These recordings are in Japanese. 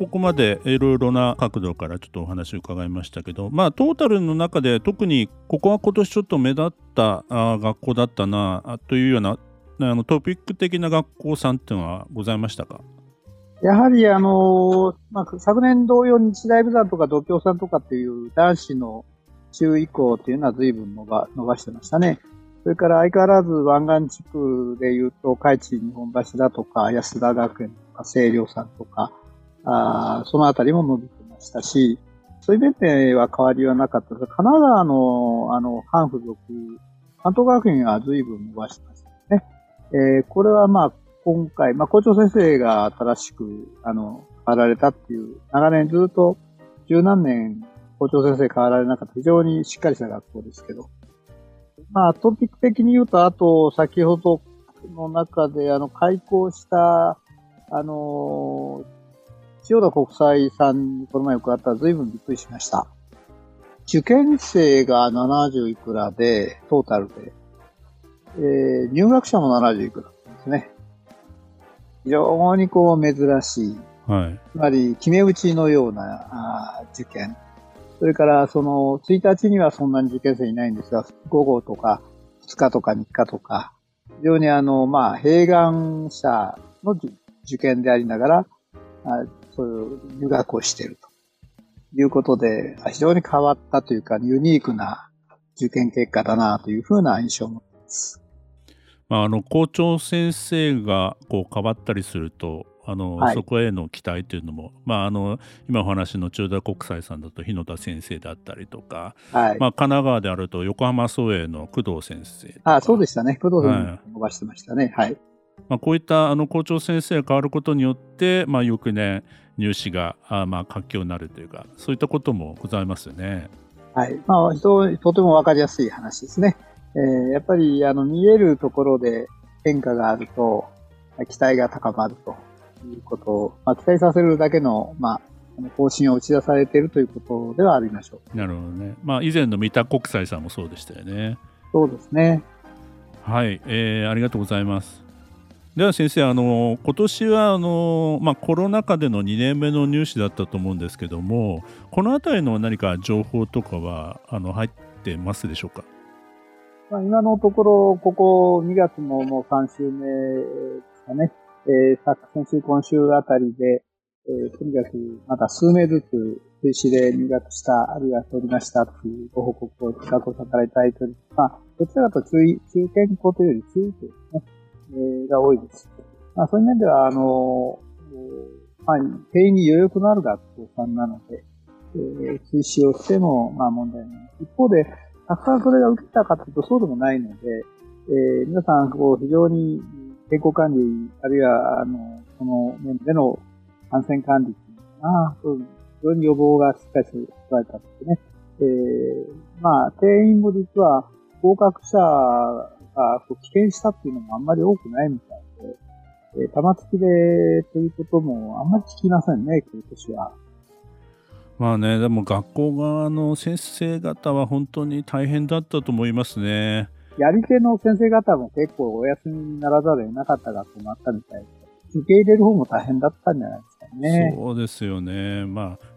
ここまでいろいろな角度からちょっとお話を伺いましたけど、まあ、トータルの中で特にここは今年ちょっと目立ったあ学校だったなというようなあのトピック的な学校さんっていうのはございましたか？やはり、あのまあ、昨年同様日大部山とか度胸さんとかっていう男子の中以降っていうのは随分伸ば伸ばしてましたね。それから相変わらず湾岸地区で言うと、海地日本橋だとか、安田学園とか、清涼さんとか、あそのあたりも伸びてましたし、そういう面では変わりはなかったです神奈川の、あの、反付属、関東学院は随分伸ばしてましたね。えー、これはまあ、今回、まあ、校長先生が新しく、あの、変わられたっていう、長年ずっと十何年校長先生変わられなかった非常にしっかりした学校ですけど。まあ、トピック的に言うと、あと、先ほどの中で、あの、開校した、あの千代田国際さんにこの前伺ったら随分びっくりしました。受験生が70いくらで、トータルで、えー、入学者も70いくらですね。非常にこう珍しい。はい。つまり、決め打ちのようなあ受験。それから、その、1日にはそんなに受験生いないんですが、午後とか、2日とか3日とか、非常にあの、まあ、併願者の受験でありながら、あそういう入学をしていると。いうことで、非常に変わったというか、ユニークな受験結果だなというふうな印象を持っています。まあ、あの校長先生がこう変わったりするとあの、はい、そこへの期待というのも、まあ、あの今お話の中田国際さんだと日野田先生だったりとか、はい、まあ、神奈川であると横浜総営の工藤先生あそうでしたね。工藤先生伸ばしてましたね。はい、まあ、こういったあの校長先生が変わることによって、まあ、翌年入試があまあ活況になるというかそういったこともございますよね。はい、まあ、とても分かりやすい話ですね。えー、やっぱりあの見えるところで変化があると、期待が高まるということを、まあ、期待させるだけの、まあ、方針を打ち出されているということではありましょう。なるほどね。まあ、以前の三田国際さんもそうでしたよね。そうですね。はい、えー、ありがとうございます。では先生、あの今年はあの、まあ、コロナ禍での2年目の入試だったと思うんですけども、このあたりの何か情報とかはあの入ってますでしょうか？まあ、今のところ、ここ2月のもう3週目ですかね。えー、先週、今週あたりで、えー、とにかくまた数名ずつ追試で入学した、あるいは取りましたというご報告を企画をされたいという、まあ、どちらかと注意、中堅校というより注意とですね、が多いです。まあ、そういう面では、あの、まあ、定員に余力のある学校さんなので、えー、追試をしても、まあ問題ない。一方で、たくさんそれが受けたかというとそうでもないので、えー、皆さん、こう、非常に健康管理、あるいは、あの、その面での感染管理っていうのが、非常に予防がしっかり取られたんですね。えー、まあ、定員も実は合格者が棄権したっていうのもあんまり多くないみたいで、えー、玉突きでということもあんまり聞きませんね、今年は。まあね、でも学校側の先生方は本当に大変だったと思いますね。やり手の先生方も結構お休みにならざるを得なかった学校もあったみたいで、受け入れる方も大変だったんじゃないですかね。そうですよね。まあ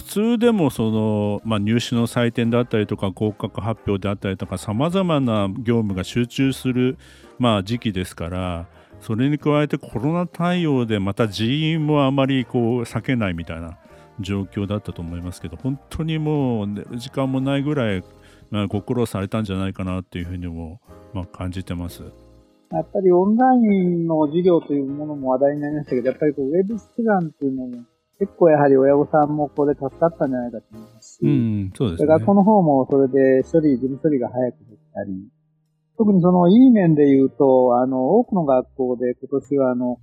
普通でもその、まあ、入試の採点であったりとか合格発表であったりとかさまざまな業務が集中する、まあ、時期ですからそれに加えてコロナ対応でまた人員もあまりこう避けないみたいな状況だったと思いますけど本当にもう時間もないぐらい、まあ、ご苦労されたんじゃないかなっていうふうにも、まあ、感じてます。やっぱりオンラインの授業というものも話題になりましたけど、やっぱりこうウェブ出願っていうのも結構やはり親御さんもこれ助かったんじゃないかと思いますし、うん、そうですね。学校の方もそれで処理、事務処理が早くできたり、特にそのいい面で言うと、あの、多くの学校で今年はあの、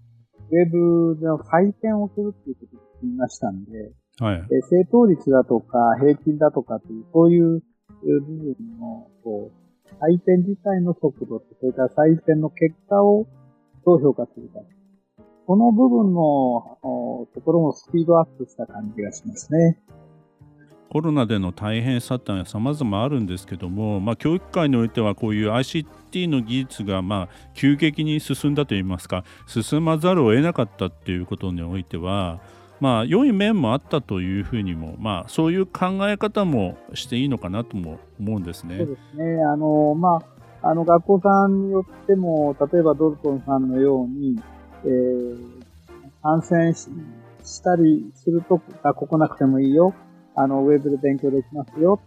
ウェブの採点をするっていうことを言いましたんで、はい。えー正答率だとか平均だとかっていう、そういう部分の、こう、採点自体の速度と、それから採点の結果をどう評価するか。この部分のおところもスピードアップした感じがしますね。コロナでの大変さってのは様々あるんですけども、まあ、教育界においてはこういう ICT の技術がまあ急激に進んだといいますか進まざるを得なかったっていうことにおいてはまあ良い面もあったというふうにもまあそういう考え方もしていいのかなとも思うんですね。そうですね。あの、まあ、あの、学校さんによっても、例えばドルトンさんのように、えー、感染ししたりすると、学校来なくてもいいよ。あの、ウェブで勉強できますよ。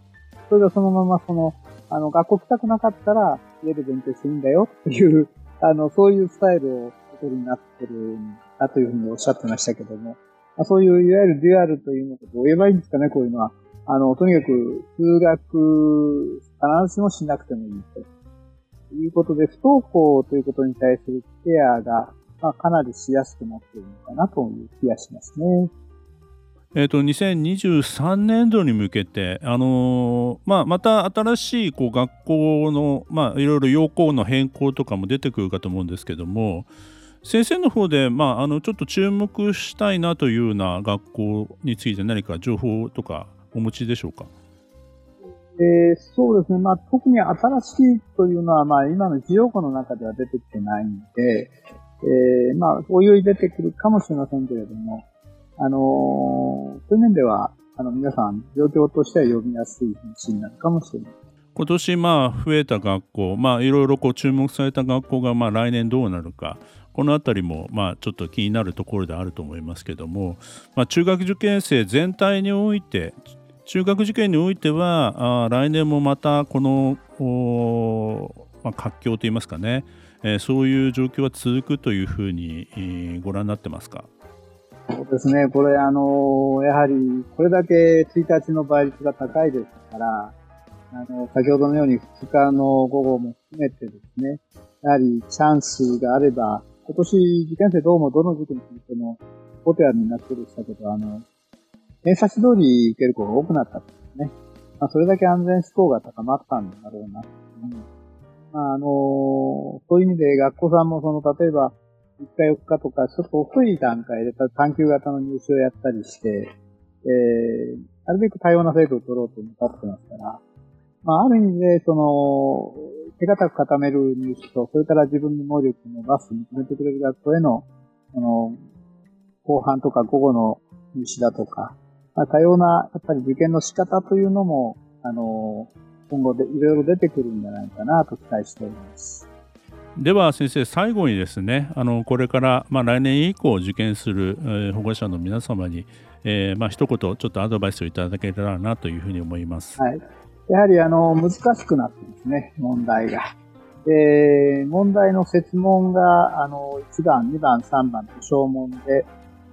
それがそのままその、あの、学校来たくなかったら、家で勉強していいんだよっていう、あの、そういうスタイルをお取りになってるんだというふうにおっしゃってましたけども、まあ、そういういわゆるデュアルというのをどう言えばいいんですかね、こういうのは。あの、とにかく、通学、必ずしもしなくてもいいと。いうことで、不登校ということに対するケアが、まあ、かなりしやすくなっているのかなという気がしますね。えー、と2023年度に向けて、あのーまあ、また新しいこう学校の、まあ、いろいろ要項の変更とかも出てくるかと思うんですけども先生の方で、まあ、あのちょっと注目したいなというような学校について何か情報とかお持ちでしょうか？えーそうですね。まあ、特に新しいというのは、まあ、今の需要庫の中では出てきてないので、えーまあ、おいおい出てくるかもしれませんけれども、あのーそういう面では、あの、皆さん、状況としては読みやすい話になるかもしれない。今年まあ増えた学校、まあ、いろいろこう注目された学校がまあ来年どうなるかこのあたりもまあちょっと気になるところであると思いますけども、まあ、中学受験生全体において中学受験においてはあ来年もまたこの、まあ、活況といいますかね、えーそういう状況は続くというふうに、えーご覧になってますか？そうですね。これ、あのやはり、これだけ1日の倍率が高いですから、あの、先ほどのように2日の午後も含めてですね、やはりチャンスがあれば、今年受験生どうもどの時期についても、ポテアになってでしたけど、あの、偏差値通り受ける子が多くなったんですね。まあ、それだけ安全志向が高まったんだろうな、うんますまあ、あのそういう意味で学校さんもその、例えば、3日4日とか、ちょっと遅い段階で探究型の入試をやったりして、えー、なるべく多様な制度を取ろうと向かってますから、まあ、ある意味で、その、手堅く固める入試と、それから自分の能力を伸ばす、認めてくれる学校への、その、後半とか午後の入試だとか、まあ、多様な、やっぱり受験の仕方というのも、あの、今後でいろいろ出てくるんじゃないかなと期待しております。では先生最後にですねあのこれから、まあ、来年以降受験する、えー保護者の皆様に、えーまあ一言ちょっとアドバイスをいただけたらなというふうに思います。はい。やはり、あの、難しくなってますね、問題が。で、問題の設問が、あの、1番、2番、3番と小問で、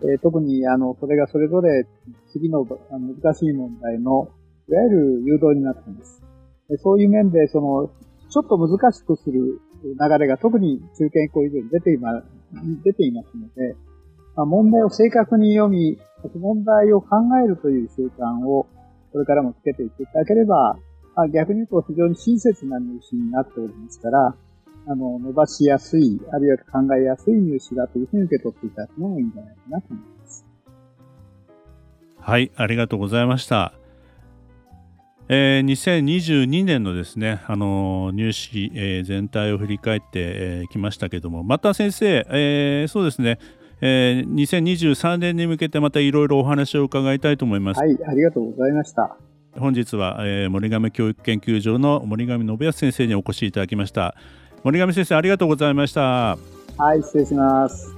えー特に、あの、それがそれぞれ次の難しい問題の、いわゆる誘導になっています。そういう面で、その、ちょっと難しくする流れが特に中堅以降以上に出ていま出ていますので、まあ、問題を正確に読み、問題を考えるという習慣をこれからもつけていっていただければ、まあ、逆に言うと非常に親切な入試になっておりますから、あの、伸ばしやすい、あるいは考えやすい入試だというふうに受け取っていただくのもいいんじゃないかなと思います。はい、ありがとうございました。えー2022年のですね、あのー入試、えー全体を振り返ってき、えーきましたけども、また先生、えーそうですね、えー2023年に向けてまたいろいろお話を伺いたいと思います。はい、ありがとうございました。本日は、えー森上教育研究所の森上信康先生にお越しいただきました。森上先生、ありがとうございました。はい、失礼します。